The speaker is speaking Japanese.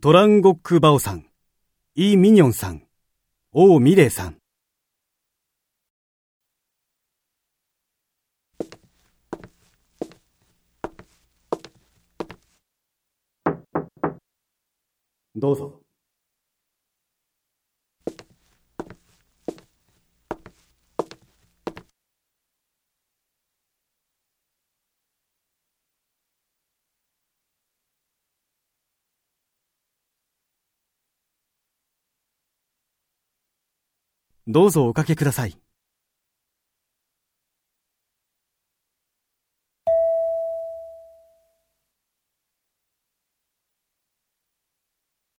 トランゴック・バオさん、イ・ミニョンさん、オー・ミレイさん。どうぞ。どうぞおかけください。